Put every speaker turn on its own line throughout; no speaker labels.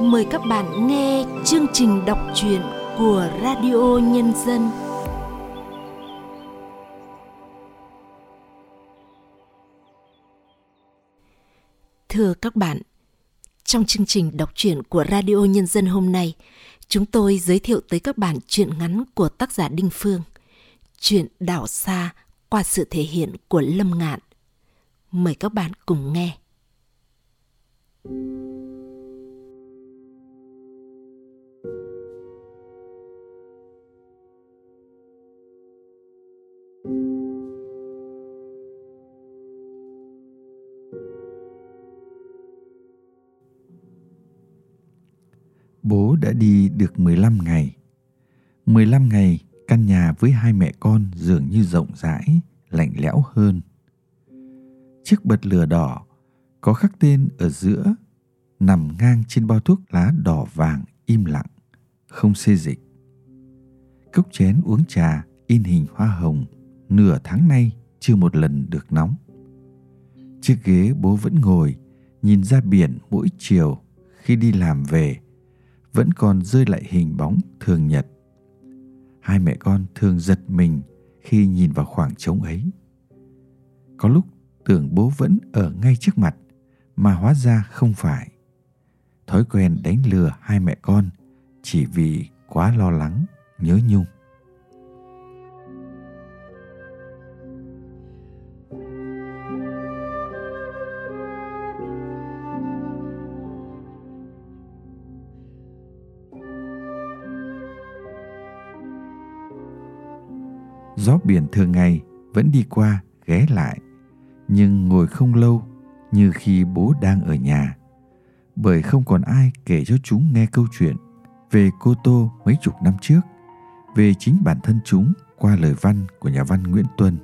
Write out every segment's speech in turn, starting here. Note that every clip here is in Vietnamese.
mời các bạn nghe chương trình đọc truyện của Radio Nhân dân. Thưa các bạn, trong chương trình đọc truyện của Radio Nhân dân hôm nay, chúng tôi giới thiệu tới các bạn truyện ngắn của tác giả Đinh Phương, truyện Đảo Xa qua sự thể hiện của Lâm Ngạn. Mời các bạn cùng nghe.
Bố đã đi được 15 ngày. 15 ngày căn nhà với hai mẹ con dường như rộng rãi, lạnh lẽo hơn. Chiếc bật lửa đỏ có khắc tên ở giữa nằm ngang trên bao thuốc lá đỏ vàng im lặng, không xê dịch. Cốc chén uống trà in hình hoa hồng nửa tháng nay chưa một lần được nóng. Chiếc ghế bố vẫn ngồi nhìn ra biển mỗi chiều khi đi làm về vẫn còn rơi lại hình bóng thường nhật. Hai mẹ con thường giật mình khi nhìn vào khoảng trống ấy. Có lúc tưởng bố vẫn ở ngay trước mặt mà hóa ra không phải. Thói quen đánh lừa hai mẹ con chỉ vì quá lo lắng, nhớ nhung. Gió biển thường ngày vẫn đi qua, ghé lại, nhưng ngồi không lâu như khi bố đang ở nhà bởi không còn ai kể cho chúng nghe câu chuyện về cô tô mấy chục năm trước, về chính bản thân chúng qua lời văn của nhà văn nguyễn tuân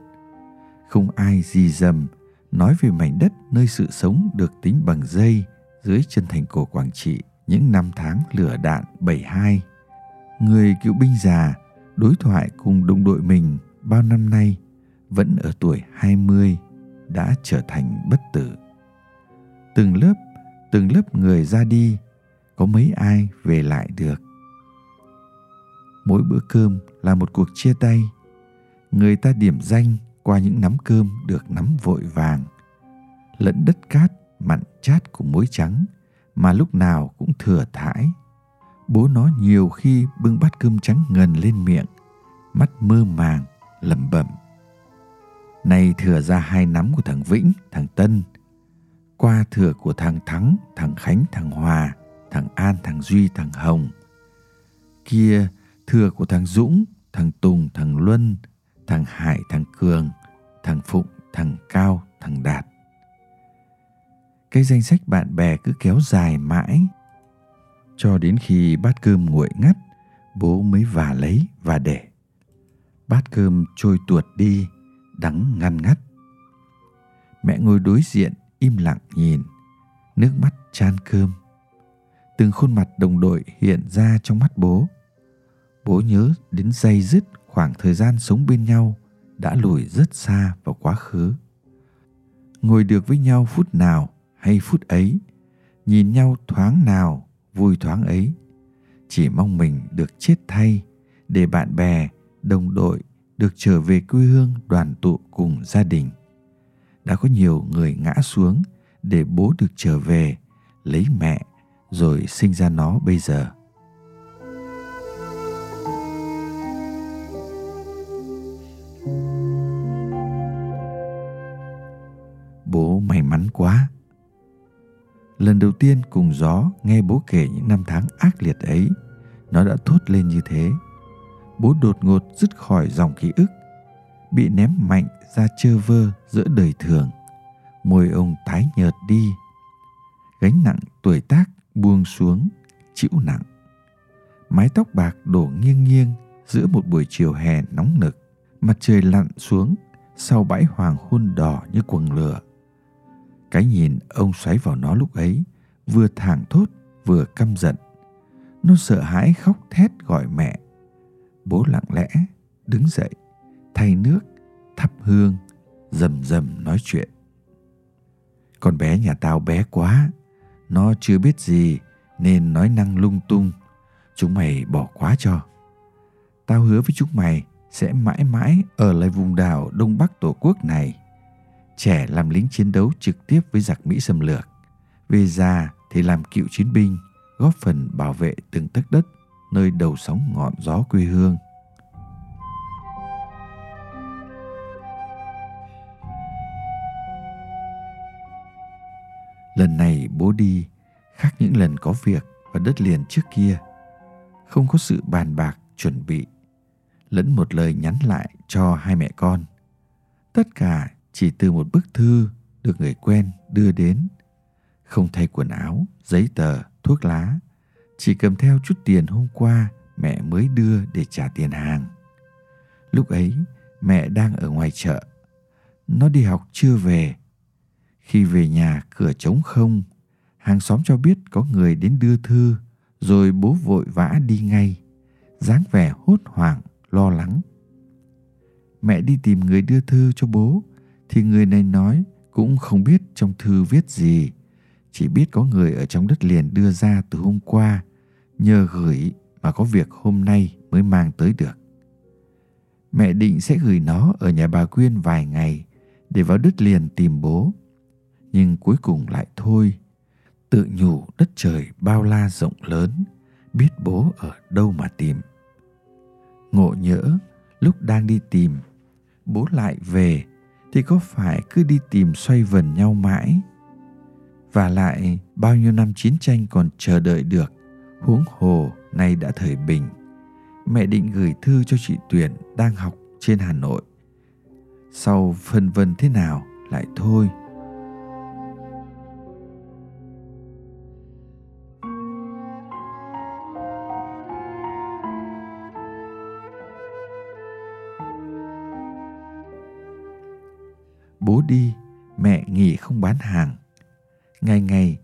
không ai gì dầm nói về mảnh đất nơi sự sống được tính bằng dây dưới chân thành cổ Quảng Trị những năm tháng lửa đạn 72. Người cựu binh già đối thoại cùng đồng đội mình bao năm nay vẫn ở tuổi 20 đã trở thành bất tử. Từng lớp, từng lớp người ra đi, có mấy ai về lại được. Mỗi bữa cơm là một cuộc chia tay. Người ta điểm danh qua những nắm cơm được nắm vội vàng. Lẫn đất cát mặn chát của muối trắng mà lúc nào cũng thừa thãi. Bố nó nhiều khi bưng bát cơm trắng ngần lên miệng, mắt mơ màng lẩm bẩm. Nay thừa ra hai nắm của thằng vĩnh, thằng tân, qua thừa của thằng thắng, thằng khánh, thằng hòa, thằng an, thằng duy, thằng hồng. Kia thừa của thằng dũng, thằng tùng, thằng luân, thằng hải, thằng cường, thằng phụng, thằng cao, thằng đạt. Cái danh sách bạn bè cứ kéo dài mãi, cho đến khi bát cơm nguội ngắt, bố mới vả lấy và để bát cơm trôi tuột đi, đắng ngăn ngắt. Mẹ ngồi đối diện, im lặng nhìn, nước mắt chan cơm. Từng khuôn mặt đồng đội hiện ra trong mắt bố. Bố nhớ đến dây dứt khoảng thời gian sống bên nhau đã lùi rất xa vào quá khứ. Ngồi được với nhau phút nào hay phút ấy, nhìn nhau thoáng nào, vui thoáng ấy. Chỉ mong mình được chết thay để bạn bè đồng đội được trở về quê hương đoàn tụ cùng gia đình. Đã có nhiều người ngã xuống để bố được trở về lấy mẹ rồi sinh ra nó bây giờ. Bố may mắn quá. Lần đầu tiên cùng gió nghe bố kể những năm tháng ác liệt ấy, nó đã thốt lên như thế bố đột ngột dứt khỏi dòng ký ức, bị ném mạnh ra chơ vơ giữa đời thường. Môi ông tái nhợt đi, gánh nặng tuổi tác buông xuống, chịu nặng. Mái tóc bạc đổ nghiêng nghiêng giữa một buổi chiều hè nóng nực. Mặt trời lặn xuống sau bãi hoàng hôn đỏ như quần lửa. Cái nhìn ông xoáy vào nó lúc ấy vừa thảng thốt vừa căm giận. Nó sợ hãi khóc thét gọi mẹ bố lặng lẽ đứng dậy thay nước thắp hương rầm rầm nói chuyện con bé nhà tao bé quá nó chưa biết gì nên nói năng lung tung. Chúng mày bỏ quá cho. Tao hứa với chúng mày sẽ mãi mãi ở lại vùng đảo Đông Bắc Tổ quốc này. Trẻ làm lính chiến đấu trực tiếp với giặc Mỹ xâm lược. Về già thì làm cựu chiến binh, góp phần bảo vệ từng tấc đất nơi đầu sóng ngọn gió quê hương. Lần này bố đi khác những lần có việc và đất liền trước kia. Không có sự bàn bạc, chuẩn bị, lẫn một lời nhắn lại cho hai mẹ con. Tất cả chỉ từ một bức thư được người quen đưa đến. Không thay quần áo, giấy tờ, thuốc lá. Chỉ cầm theo chút tiền hôm qua mẹ mới đưa để trả tiền hàng. Lúc ấy mẹ đang ở ngoài chợ. Nó đi học chưa về. Khi về nhà cửa trống không, hàng xóm cho biết có người đến đưa thư, rồi bố vội vã đi ngay, dáng vẻ hốt hoảng, lo lắng. Mẹ đi tìm người đưa thư cho bố, thì người này nói cũng không biết trong thư viết gì, chỉ biết có người ở trong đất liền đưa ra từ hôm qua, nhờ gửi mà có việc hôm nay mới mang tới được. Mẹ định sẽ gửi nó ở nhà bà Quyên vài ngày để vào đất liền tìm bố. Nhưng cuối cùng lại thôi. Tự nhủ đất trời bao la rộng lớn, biết bố ở đâu mà tìm. Ngộ nhỡ, lúc đang đi tìm, bố lại về thì có phải cứ đi tìm xoay vần nhau mãi và lại, bao nhiêu năm chiến tranh còn chờ đợi được, huống hồ nay đã thời bình. Mẹ định gửi thư cho chị tuyển đang học trên hà nội. Sau phân vân thế nào lại thôi. Bố đi, mẹ nghỉ không bán hàng ngày ngày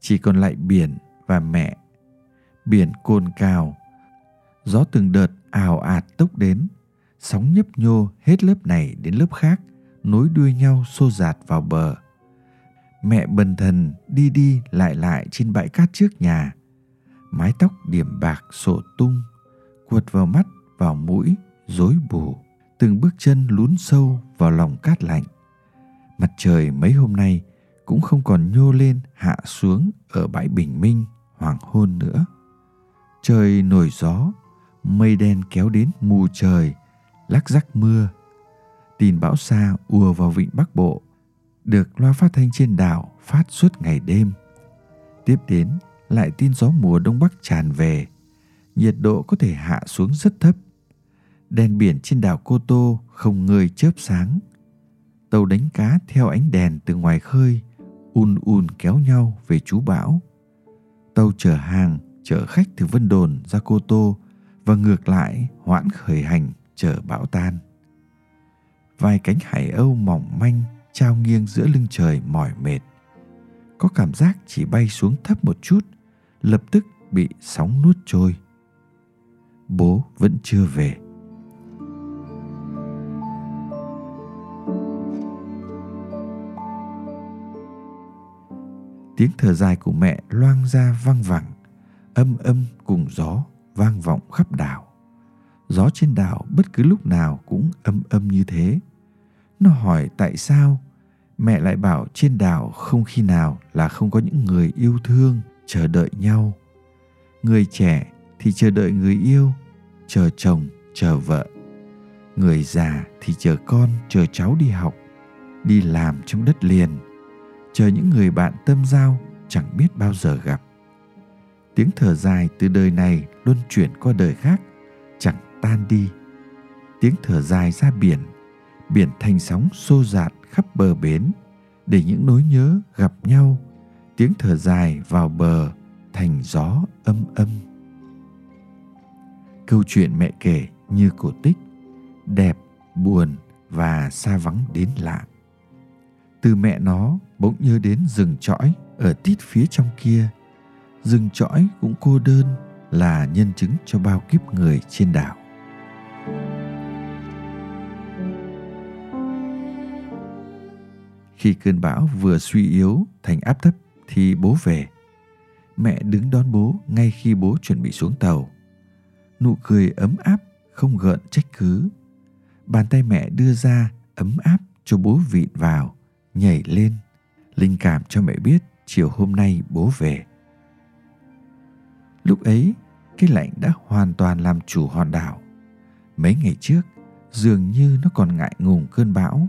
chỉ còn lại biển và mẹ. Biển cồn cào, gió từng đợt ào ạt tốc đến, sóng nhấp nhô hết lớp này đến lớp khác, nối đuôi nhau xô dạt vào bờ. Mẹ bần thần đi đi lại lại trên bãi cát trước nhà, mái tóc điểm bạc sổ tung, quật vào mắt, vào mũi, rối bù. Từng bước chân lún sâu vào lòng cát lạnh. Mặt trời mấy hôm nay cũng không còn nhô lên hạ xuống ở bãi bình minh hoàng hôn nữa. Trời nổi gió, mây đen kéo đến mù trời lắc rắc mưa. Tin bão xa ùa vào vịnh bắc bộ, được loa phát thanh trên đảo phát suốt ngày đêm. Tiếp đến, lại tin gió mùa đông bắc tràn về, nhiệt độ có thể hạ xuống rất thấp. Đèn biển trên đảo cô tô không ngơi chớp sáng. Tàu đánh cá theo ánh đèn từ ngoài khơi un un kéo nhau về chú bão. Tàu chở hàng, chở khách từ vân đồn ra cô tô và ngược lại hoãn khởi hành chở bão tan. Vài cánh hải âu mỏng manh trao nghiêng giữa lưng trời mỏi mệt. Có cảm giác chỉ bay xuống thấp một chút, lập tức bị sóng nuốt trôi. Bố vẫn chưa về. Tiếng thở dài của mẹ loang ra vang vẳng, âm âm cùng gió vang vọng khắp đảo. Gió trên đảo bất cứ lúc nào cũng âm âm như thế. Nó hỏi tại sao mẹ lại bảo trên đảo không khi nào là không có những người yêu thương chờ đợi nhau. Người trẻ thì chờ đợi người yêu, chờ chồng, chờ vợ. Người già thì chờ con, chờ cháu đi học, đi làm trong đất liền chờ những người bạn tâm giao chẳng biết bao giờ gặp. Tiếng thở dài từ đời này luân chuyển qua đời khác, chẳng tan đi. Tiếng thở dài ra biển biển thành sóng xô dạt khắp bờ bến, để những nỗi nhớ gặp nhau, tiếng thở dài vào bờ thành gió âm âm. Câu chuyện mẹ kể như cổ tích, đẹp, buồn và xa vắng đến lạ từ mẹ nó bỗng nhớ đến rừng trõi ở tít phía trong kia rừng trõi cũng cô đơn là nhân chứng cho bao kiếp người trên đảo khi cơn bão vừa suy yếu thành áp thấp thì bố về Mẹ đứng đón bố ngay khi bố chuẩn bị xuống tàu. Nụ cười ấm áp, không gợn trách cứ. Bàn tay mẹ đưa ra ấm áp cho bố vịn vào, nhảy lên, linh cảm cho mẹ biết chiều hôm nay bố về. Lúc ấy, cái lạnh đã hoàn toàn làm chủ hòn đảo. Mấy ngày trước, dường như nó còn ngại ngùng cơn bão,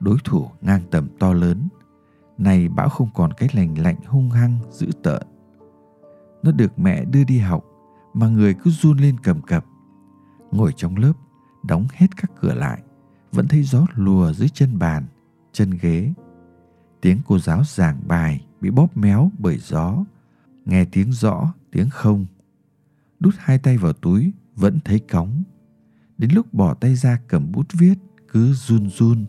đối thủ ngang tầm to lớn. Này bão không còn cái lành lạnh hung hăng, dữ tợn. Nó được mẹ đưa đi học mà người cứ run lên cầm cập. Ngồi trong lớp, đóng hết các cửa lại, vẫn thấy gió lùa dưới chân bàn, chân ghế. Tiếng cô giáo giảng bài bị bóp méo bởi gió, nghe tiếng rõ, tiếng không. Đút hai tay vào túi vẫn thấy cóng. Đến lúc bỏ tay ra cầm bút viết cứ run run,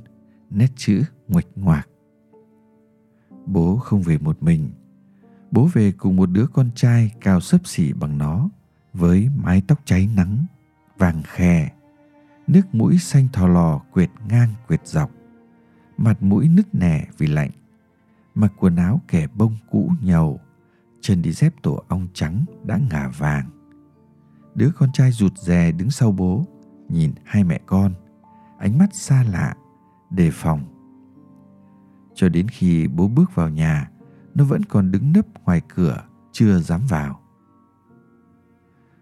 nét chữ nguệch ngoạc. Bố không về một mình. Bố về cùng một đứa con trai cao sấp xỉ bằng nó, với mái tóc cháy nắng, vàng khè, nước mũi xanh thò lò quệt ngang quệt dọc, mặt mũi nứt nẻ vì lạnh, mặc quần áo kẻ bông cũ nhầu, chân đi dép tổ ong trắng đã ngả vàng. Đứa con trai rụt rè đứng sau bố, nhìn hai mẹ con, ánh mắt xa lạ, đề phòng. Cho đến khi bố bước vào nhà, nó vẫn còn đứng nấp ngoài cửa, chưa dám vào.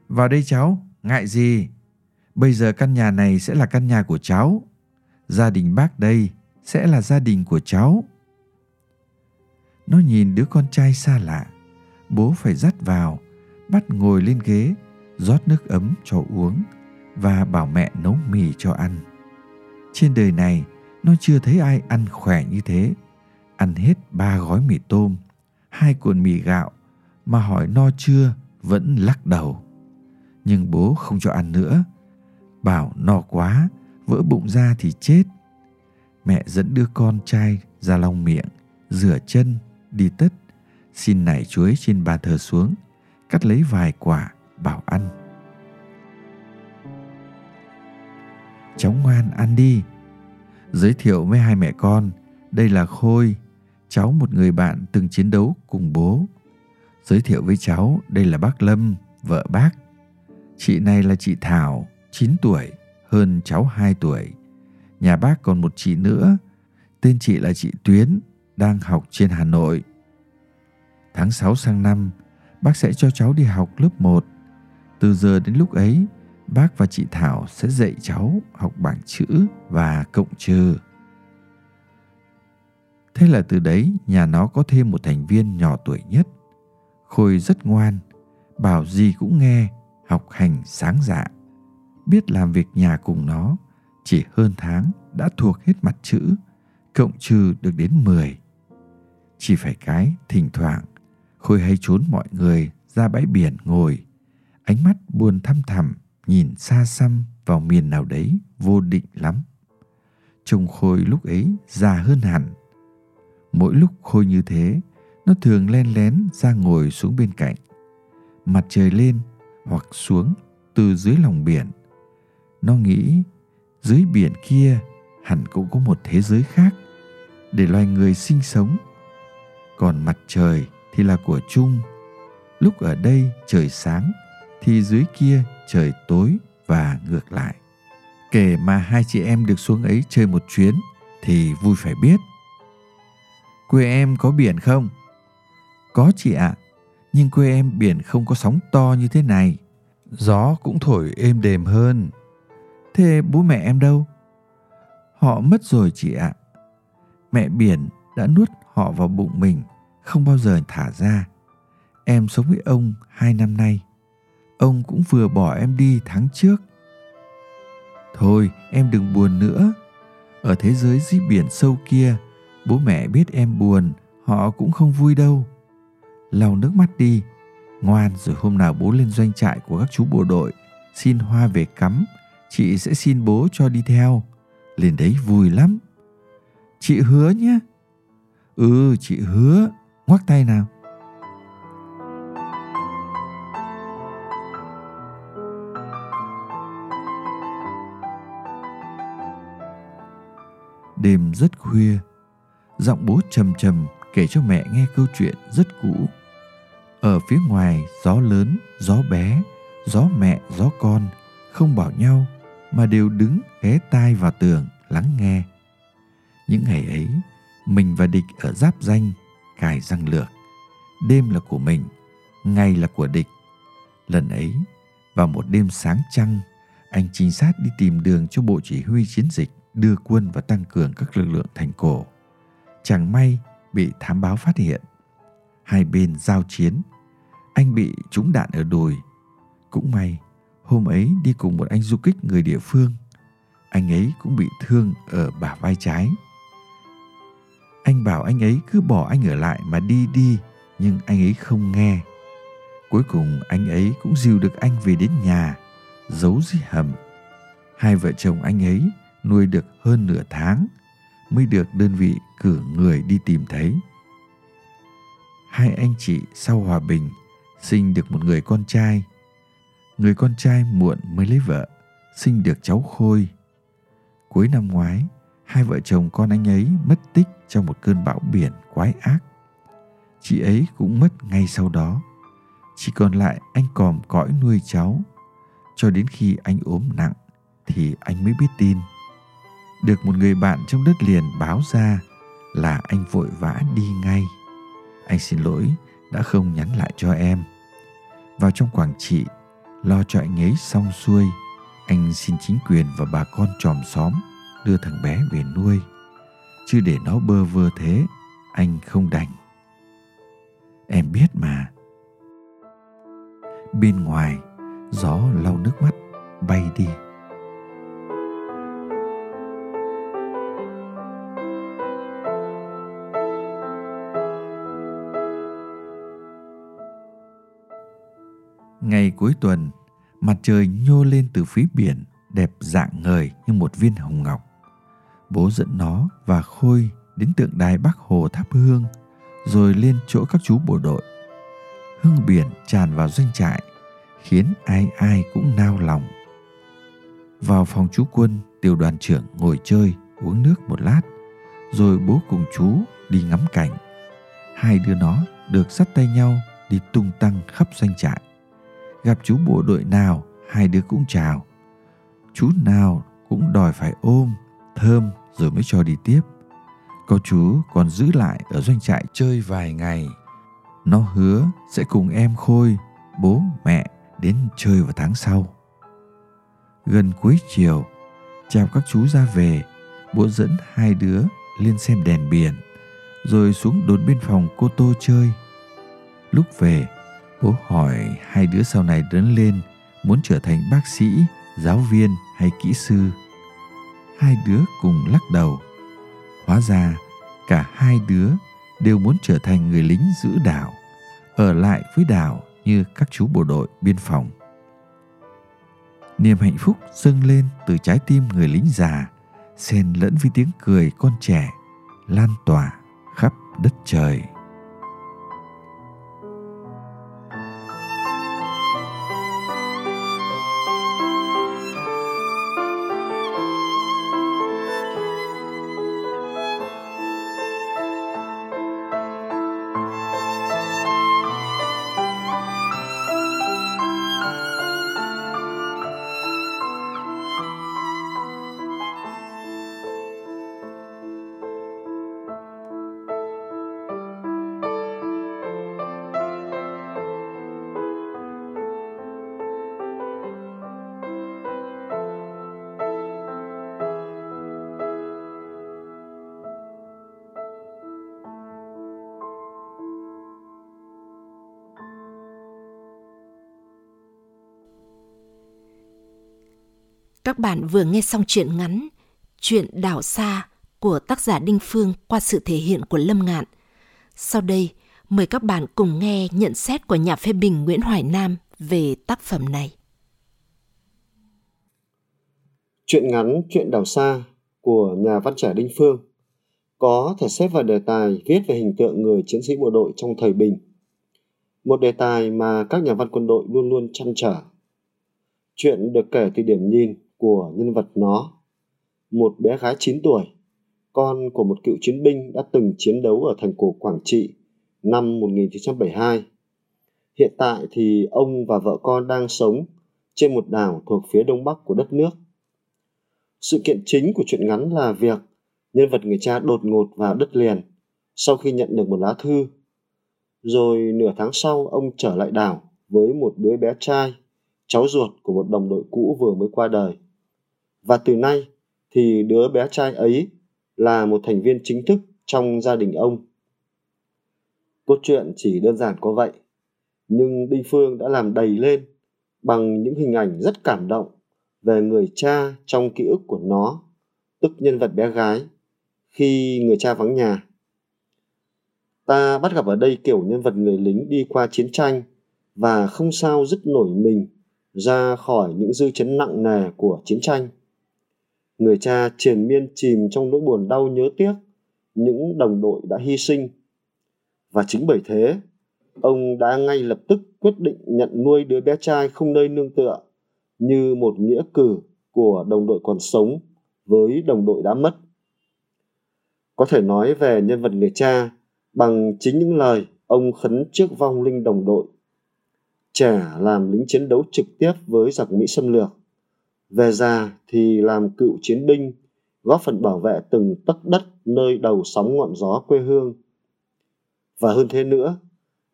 Vào đây cháu, ngại gì? Bây giờ căn nhà này sẽ là căn nhà của cháu. Gia đình bác đây sẽ là gia đình của cháu. Nó nhìn đứa con trai xa lạ. Bố phải dắt vào, bắt ngồi lên ghế, rót nước ấm cho uống và bảo mẹ nấu mì cho ăn. Trên đời này, nó chưa thấy ai ăn khỏe như thế. Ăn hết ba gói mì tôm, hai cuộn mì gạo mà hỏi no chưa vẫn lắc đầu. Nhưng bố không cho ăn nữa. Bảo no quá, vỡ bụng ra thì chết. Mẹ dẫn đưa con trai ra lau miệng, rửa chân, đi tất, xin nảy chuối trên bàn thờ xuống, cắt lấy vài quả, bảo ăn. Cháu ngoan ăn đi. Giới thiệu với hai mẹ con, đây là Khôi, cháu một người bạn từng chiến đấu cùng bố. Giới thiệu với cháu, đây là bác Lâm, vợ bác. Chị này là chị Thảo, 9 tuổi, hơn cháu 2 tuổi. Nhà bác còn một chị nữa, tên chị là chị Tuyến, đang học trên Hà Nội. Tháng 6 sang năm, bác sẽ cho cháu đi học lớp 1. Từ giờ đến lúc ấy, bác và chị Thảo sẽ dạy cháu học bảng chữ và cộng trừ. Thế là từ đấy nhà nó có thêm một thành viên nhỏ tuổi nhất. Khôi rất ngoan, bảo gì cũng nghe, học hành sáng dạ. Biết làm việc nhà cùng nó, chỉ hơn tháng đã thuộc hết mặt chữ, cộng trừ được đến 10. Chỉ phải cái thỉnh thoảng, Khôi hay trốn mọi người ra bãi biển ngồi, ánh mắt buồn thăm thẳm nhìn xa xăm vào miền nào đấy vô định lắm. Trông Khôi lúc ấy già hơn hẳn. Mỗi lúc Khôi như thế, nó thường len lén ra ngồi xuống bên cạnh. Mặt trời lên hoặc xuống từ dưới lòng biển. Nó nghĩ dưới biển kia hẳn cũng có một thế giới khác để loài người sinh sống. Còn mặt trời thì là của chung. Lúc ở đây trời sáng thì dưới kia trời tối và ngược lại. Kể mà hai chị em được xuống ấy chơi một chuyến thì vui phải biết. Quê em có biển không? Có chị ạ, à, nhưng quê em biển không có sóng to như thế này. Gió cũng thổi êm đềm hơn. Thế bố mẹ em đâu? Họ mất rồi chị ạ. À. Mẹ biển đã nuốt họ vào bụng mình, không bao giờ thả ra. Em sống với ông hai năm nay. Ông cũng vừa bỏ em đi tháng trước. Thôi em đừng buồn nữa. Ở thế giới dưới biển sâu kia bố mẹ biết em buồn họ cũng không vui đâu. Lau nước mắt đi. Ngoan rồi hôm nào bố lên doanh trại của các chú bộ đội xin hoa về cắm chị sẽ xin bố cho đi theo. Lên đấy vui lắm. Chị hứa nhé ừ chị hứa ngoắc tay nào Đêm rất khuya, giọng bố trầm trầm kể cho mẹ nghe câu chuyện rất cũ. Ở phía ngoài gió lớn, gió bé, gió mẹ, gió con không bảo nhau mà đều đứng ghé tai vào tường lắng nghe. Những ngày ấy, mình và địch ở giáp danh, cài răng lược. Đêm là của mình, ngày là của địch. Lần ấy, vào một đêm sáng trăng, anh trinh sát đi tìm đường cho bộ chỉ huy chiến dịch đưa quân và tăng cường các lực lượng thành cổ. Chẳng may bị thám báo phát hiện. Hai bên giao chiến. Anh bị trúng đạn ở đùi. Cũng may, hôm ấy đi cùng một anh du kích người địa phương. Anh ấy cũng bị thương ở bả vai trái. Anh bảo anh ấy cứ bỏ anh ở lại mà đi đi, nhưng anh ấy không nghe. Cuối cùng anh ấy cũng dìu được anh về đến nhà, giấu dưới hầm. Hai vợ chồng anh ấy nuôi được hơn nửa tháng mới được đơn vị cử người đi tìm thấy. Hai anh chị sau hòa bình sinh được một người con trai. Người con trai muộn mới lấy vợ, sinh được cháu Khôi. Cuối năm ngoái, hai vợ chồng con anh ấy mất tích trong một cơn bão biển quái ác. Chị ấy cũng mất ngay sau đó. Chỉ còn lại anh còm cõi nuôi cháu. Cho đến khi anh ốm nặng thì anh mới biết tin được một người bạn trong đất liền báo ra là anh vội vã đi ngay anh xin lỗi đã không nhắn lại cho em vào trong quảng trị, lo cho anh ấy xong xuôi, anh xin chính quyền và bà con tròm xóm đưa thằng bé về nuôi. Chứ để nó bơ vơ thế anh không đành. Em biết mà. Bên ngoài gió lau nước mắt bay đi. Ngày cuối tuần, mặt trời nhô lên từ phía biển, đẹp dạng ngời như một viên hồng ngọc. Bố dẫn nó và Khôi đến tượng đài Bắc Hồ thắp hương, rồi lên chỗ các chú bộ đội. Hương biển tràn vào doanh trại, khiến ai ai cũng nao lòng. Vào phòng chú quân, tiểu đoàn trưởng ngồi chơi, uống nước một lát, rồi bố cùng chú đi ngắm cảnh. Hai đứa nó được dắt tay nhau đi tung tăng khắp doanh trại gặp chú bộ đội nào hai đứa cũng chào chú nào cũng đòi phải ôm thơm rồi mới cho đi tiếp. Có chú còn giữ lại ở doanh trại chơi vài ngày. Nó hứa sẽ cùng em khôi bố mẹ đến chơi vào tháng sau. Gần cuối chiều chào các chú ra về bố dẫn hai đứa lên xem đèn biển rồi xuống đồn biên phòng cô tô chơi. Lúc về Bố hỏi hai đứa sau này lớn lên muốn trở thành bác sĩ, giáo viên hay kỹ sư. Hai đứa cùng lắc đầu. Hóa ra cả hai đứa đều muốn trở thành người lính giữ đảo, ở lại với đảo như các chú bộ đội biên phòng. Niềm hạnh phúc dâng lên từ trái tim người lính già, xen lẫn với tiếng cười con trẻ, lan tỏa khắp đất trời.
Các bạn vừa nghe xong truyện ngắn Chuyện đảo xa của tác giả Đinh Phương qua sự thể hiện của Lâm Ngạn. Sau đây, mời các bạn cùng nghe nhận xét của nhà phê bình Nguyễn Hoài Nam về tác phẩm này.
Chuyện ngắn Chuyện đảo xa của nhà văn trẻ Đinh Phương có thể xếp vào đề tài viết về hình tượng người chiến sĩ bộ đội trong thời bình. Một đề tài mà các nhà văn quân đội luôn luôn chăn trở. Chuyện được kể từ điểm nhìn của nhân vật nó. Một bé gái 9 tuổi, con của một cựu chiến binh đã từng chiến đấu ở thành cổ Quảng Trị năm 1972. Hiện tại thì ông và vợ con đang sống trên một đảo thuộc phía đông bắc của đất nước. Sự kiện chính của truyện ngắn là việc nhân vật người cha đột ngột vào đất liền sau khi nhận được một lá thư. Rồi nửa tháng sau ông trở lại đảo với một đứa bé trai, cháu ruột của một đồng đội cũ vừa mới qua đời. Và từ nay thì đứa bé trai ấy là một thành viên chính thức trong gia đình ông. Cốt truyện chỉ đơn giản có vậy, nhưng Đinh Phương đã làm đầy lên bằng những hình ảnh rất cảm động về người cha trong ký ức của nó, tức nhân vật bé gái, khi người cha vắng nhà. Ta bắt gặp ở đây kiểu nhân vật người lính đi qua chiến tranh và không sao dứt nổi mình ra khỏi những dư chấn nặng nề của chiến tranh. Người cha triền miên chìm trong nỗi buồn đau nhớ tiếc những đồng đội đã hy sinh. Và chính bởi thế, ông đã ngay lập tức quyết định nhận nuôi đứa bé trai không nơi nương tựa như một nghĩa cử của đồng đội còn sống với đồng đội đã mất. Có thể nói về nhân vật người cha bằng chính những lời ông khấn trước vong linh đồng đội. Trẻ làm lính chiến đấu trực tiếp với giặc Mỹ xâm lược. Về già thì làm cựu chiến binh, góp phần bảo vệ từng tấc đất nơi đầu sóng ngọn gió quê hương. Và hơn thế nữa,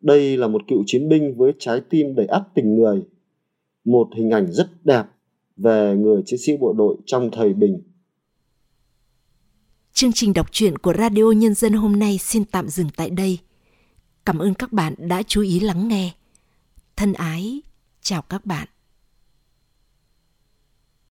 đây là một cựu chiến binh với trái tim đầy ắp tình người, một hình ảnh rất đẹp về người chiến sĩ bộ đội trong thời bình.
Chương trình đọc truyện của Radio Nhân dân hôm nay xin tạm dừng tại đây. Cảm ơn các bạn đã chú ý lắng nghe. Thân ái, chào các bạn.